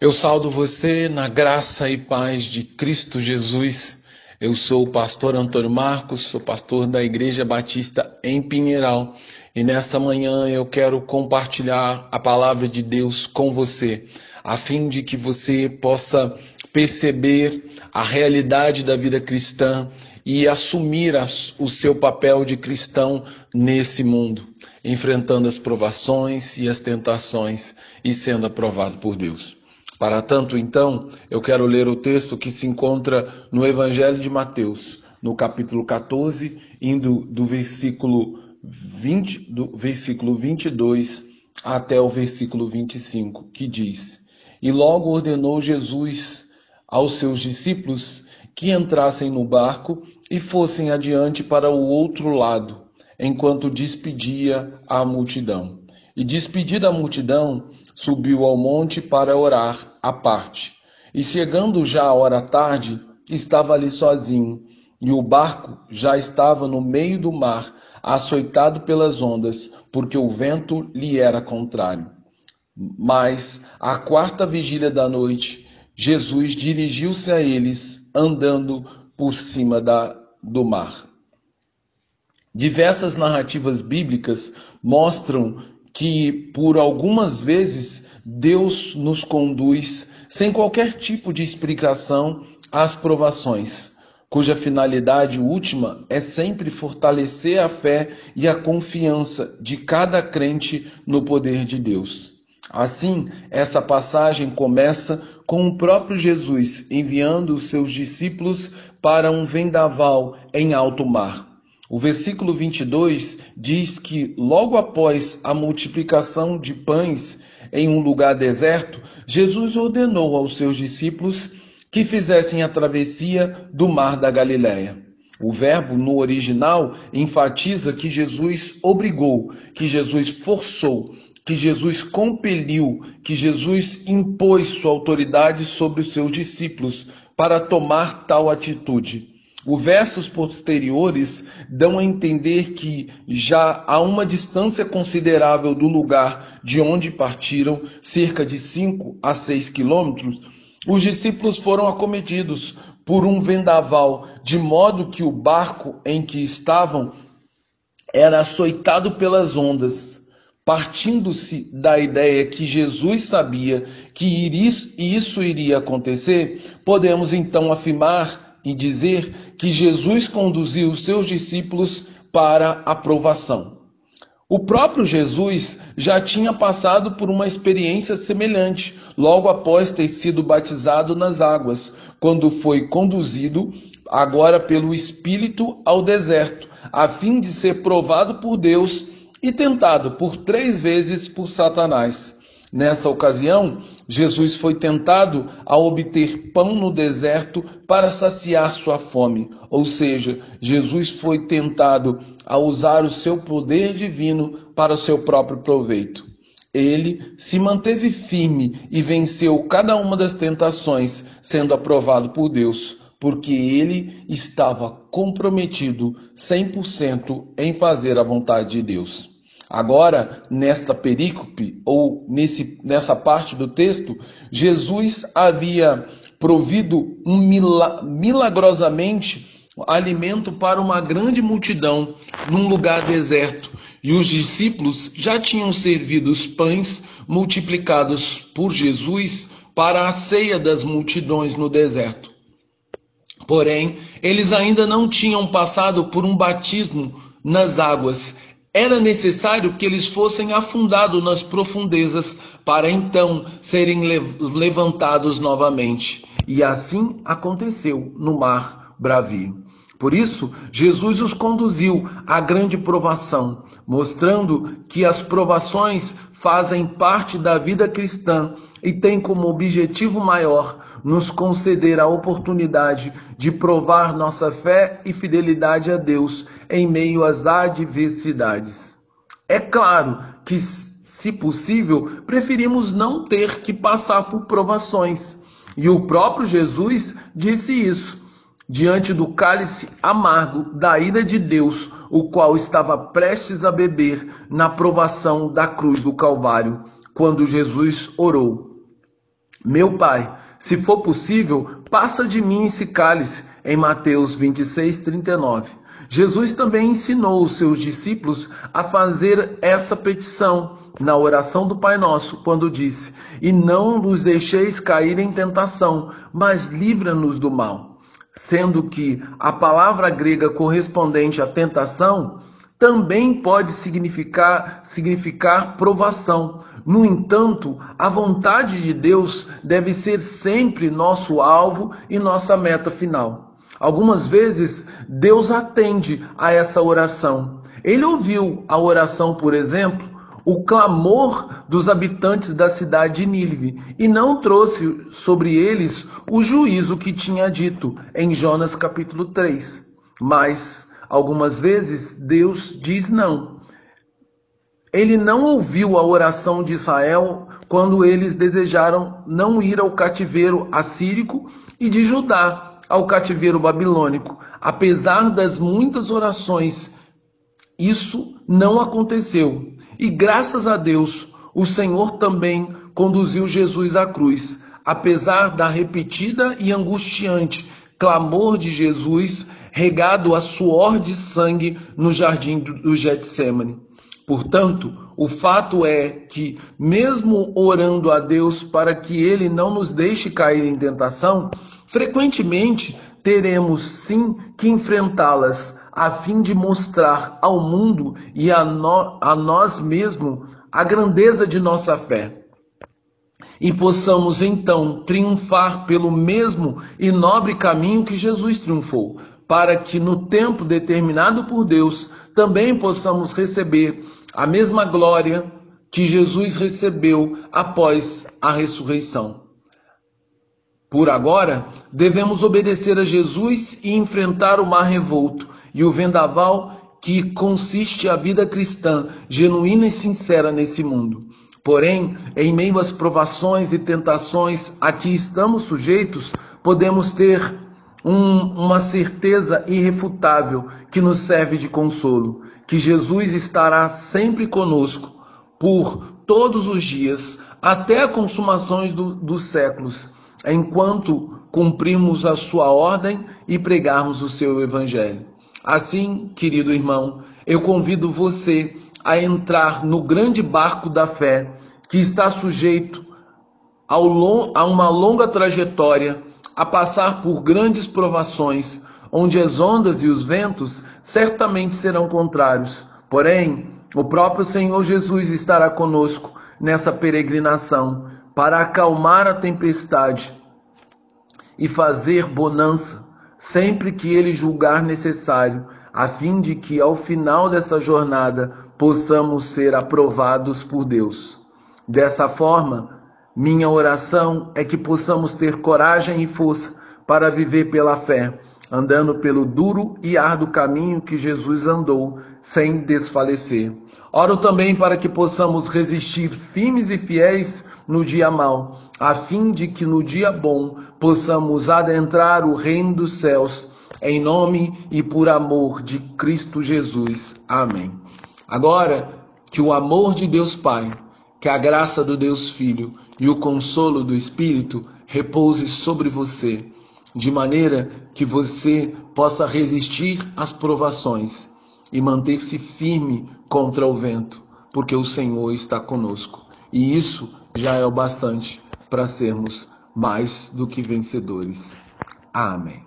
Eu saldo você na graça e paz de Cristo Jesus. Eu sou o pastor Antônio Marcos, sou pastor da Igreja Batista em Pinheiral e nessa manhã eu quero compartilhar a palavra de Deus com você, a fim de que você possa perceber a realidade da vida cristã e assumir o seu papel de cristão nesse mundo, enfrentando as provações e as tentações e sendo aprovado por Deus. Para tanto, então, eu quero ler o texto que se encontra no Evangelho de Mateus, no capítulo 14, indo do versículo 20, do versículo 22 até o versículo 25, que diz: E logo ordenou Jesus aos seus discípulos que entrassem no barco e fossem adiante para o outro lado, enquanto despedia a multidão. E despedida a multidão, subiu ao monte para orar à parte. E chegando já a hora tarde, estava ali sozinho, e o barco já estava no meio do mar, açoitado pelas ondas, porque o vento lhe era contrário. Mas, à quarta vigília da noite, Jesus dirigiu-se a eles, andando por cima da, do mar. Diversas narrativas bíblicas mostram que, por algumas vezes, Deus nos conduz sem qualquer tipo de explicação às provações, cuja finalidade última é sempre fortalecer a fé e a confiança de cada crente no poder de Deus. Assim, essa passagem começa com o próprio Jesus enviando os seus discípulos para um vendaval em alto mar. O versículo 22 diz que, logo após a multiplicação de pães em um lugar deserto, Jesus ordenou aos seus discípulos que fizessem a travessia do mar da Galiléia. O verbo no original enfatiza que Jesus obrigou, que Jesus forçou, que Jesus compeliu, que Jesus impôs sua autoridade sobre os seus discípulos para tomar tal atitude. Os versos posteriores dão a entender que, já a uma distância considerável do lugar de onde partiram, cerca de 5 a 6 quilômetros, os discípulos foram acometidos por um vendaval, de modo que o barco em que estavam era açoitado pelas ondas. Partindo-se da ideia que Jesus sabia que isso iria acontecer, podemos então afirmar e dizer que Jesus conduziu os seus discípulos para a provação. O próprio Jesus já tinha passado por uma experiência semelhante logo após ter sido batizado nas águas, quando foi conduzido agora pelo Espírito ao deserto, a fim de ser provado por Deus e tentado por três vezes por Satanás. Nessa ocasião, Jesus foi tentado a obter pão no deserto para saciar sua fome, ou seja, Jesus foi tentado a usar o seu poder divino para o seu próprio proveito. Ele se manteve firme e venceu cada uma das tentações, sendo aprovado por Deus, porque ele estava comprometido 100% em fazer a vontade de Deus. Agora, nesta perícope, ou nesse, nessa parte do texto, Jesus havia provido um milagrosamente alimento para uma grande multidão num lugar deserto. E os discípulos já tinham servido os pães multiplicados por Jesus para a ceia das multidões no deserto. Porém, eles ainda não tinham passado por um batismo nas águas era necessário que eles fossem afundados nas profundezas para então serem levantados novamente. E assim aconteceu no mar bravio. Por isso, Jesus os conduziu à grande provação, mostrando que as provações fazem parte da vida cristã e têm como objetivo maior nos conceder a oportunidade de provar nossa fé e fidelidade a Deus em meio às adversidades. É claro que, se possível, preferimos não ter que passar por provações. E o próprio Jesus disse isso diante do cálice amargo da ira de Deus, o qual estava prestes a beber na provação da cruz do Calvário, quando Jesus orou Meu Pai, se for possível, passa de mim esse cálice, em Mateus 26, 39. Jesus também ensinou os seus discípulos a fazer essa petição na oração do Pai Nosso, quando disse: E não nos deixeis cair em tentação, mas livra-nos do mal. Sendo que a palavra grega correspondente à tentação também pode significar, significar provação. No entanto, a vontade de Deus deve ser sempre nosso alvo e nossa meta final. Algumas vezes, Deus atende a essa oração. Ele ouviu a oração, por exemplo, o clamor dos habitantes da cidade de Nínive e não trouxe sobre eles o juízo que tinha dito em Jonas capítulo 3. Mas, algumas vezes, Deus diz não. Ele não ouviu a oração de Israel quando eles desejaram não ir ao cativeiro assírico e de Judá ao cativeiro babilônico. Apesar das muitas orações, isso não aconteceu. E graças a Deus, o Senhor também conduziu Jesus à cruz, apesar da repetida e angustiante clamor de Jesus, regado a suor de sangue no jardim do Getsemane. Portanto, o fato é que, mesmo orando a Deus para que Ele não nos deixe cair em tentação, frequentemente teremos sim que enfrentá-las a fim de mostrar ao mundo e a, no, a nós mesmos a grandeza de nossa fé. E possamos então triunfar pelo mesmo e nobre caminho que Jesus triunfou, para que no tempo determinado por Deus também possamos receber a mesma glória que Jesus recebeu após a ressurreição. Por agora, devemos obedecer a Jesus e enfrentar o mar revolto e o vendaval que consiste a vida cristã, genuína e sincera nesse mundo. Porém, em meio às provações e tentações a que estamos sujeitos, podemos ter um, uma certeza irrefutável que nos serve de consolo, que Jesus estará sempre conosco por todos os dias, até a consumação do, dos séculos, enquanto cumprimos a sua ordem e pregarmos o seu evangelho. Assim, querido irmão, eu convido você a entrar no grande barco da fé que está sujeito a uma longa trajetória, a passar por grandes provações, onde as ondas e os ventos certamente serão contrários. Porém, o próprio Senhor Jesus estará conosco nessa peregrinação para acalmar a tempestade e fazer bonança sempre que ele julgar necessário, a fim de que ao final dessa jornada possamos ser aprovados por Deus. Dessa forma, minha oração é que possamos ter coragem e força para viver pela fé, andando pelo duro e árduo caminho que Jesus andou, sem desfalecer. Oro também para que possamos resistir firmes e fiéis no dia mau, a fim de que no dia bom possamos adentrar o reino dos céus, em nome e por amor de Cristo Jesus. Amém. Agora, que o amor de Deus Pai, que a graça do Deus Filho e o consolo do Espírito repouse sobre você, de maneira que você possa resistir às provações e manter-se firme contra o vento, porque o Senhor está conosco. E isso já é o bastante para sermos mais do que vencedores. Amém.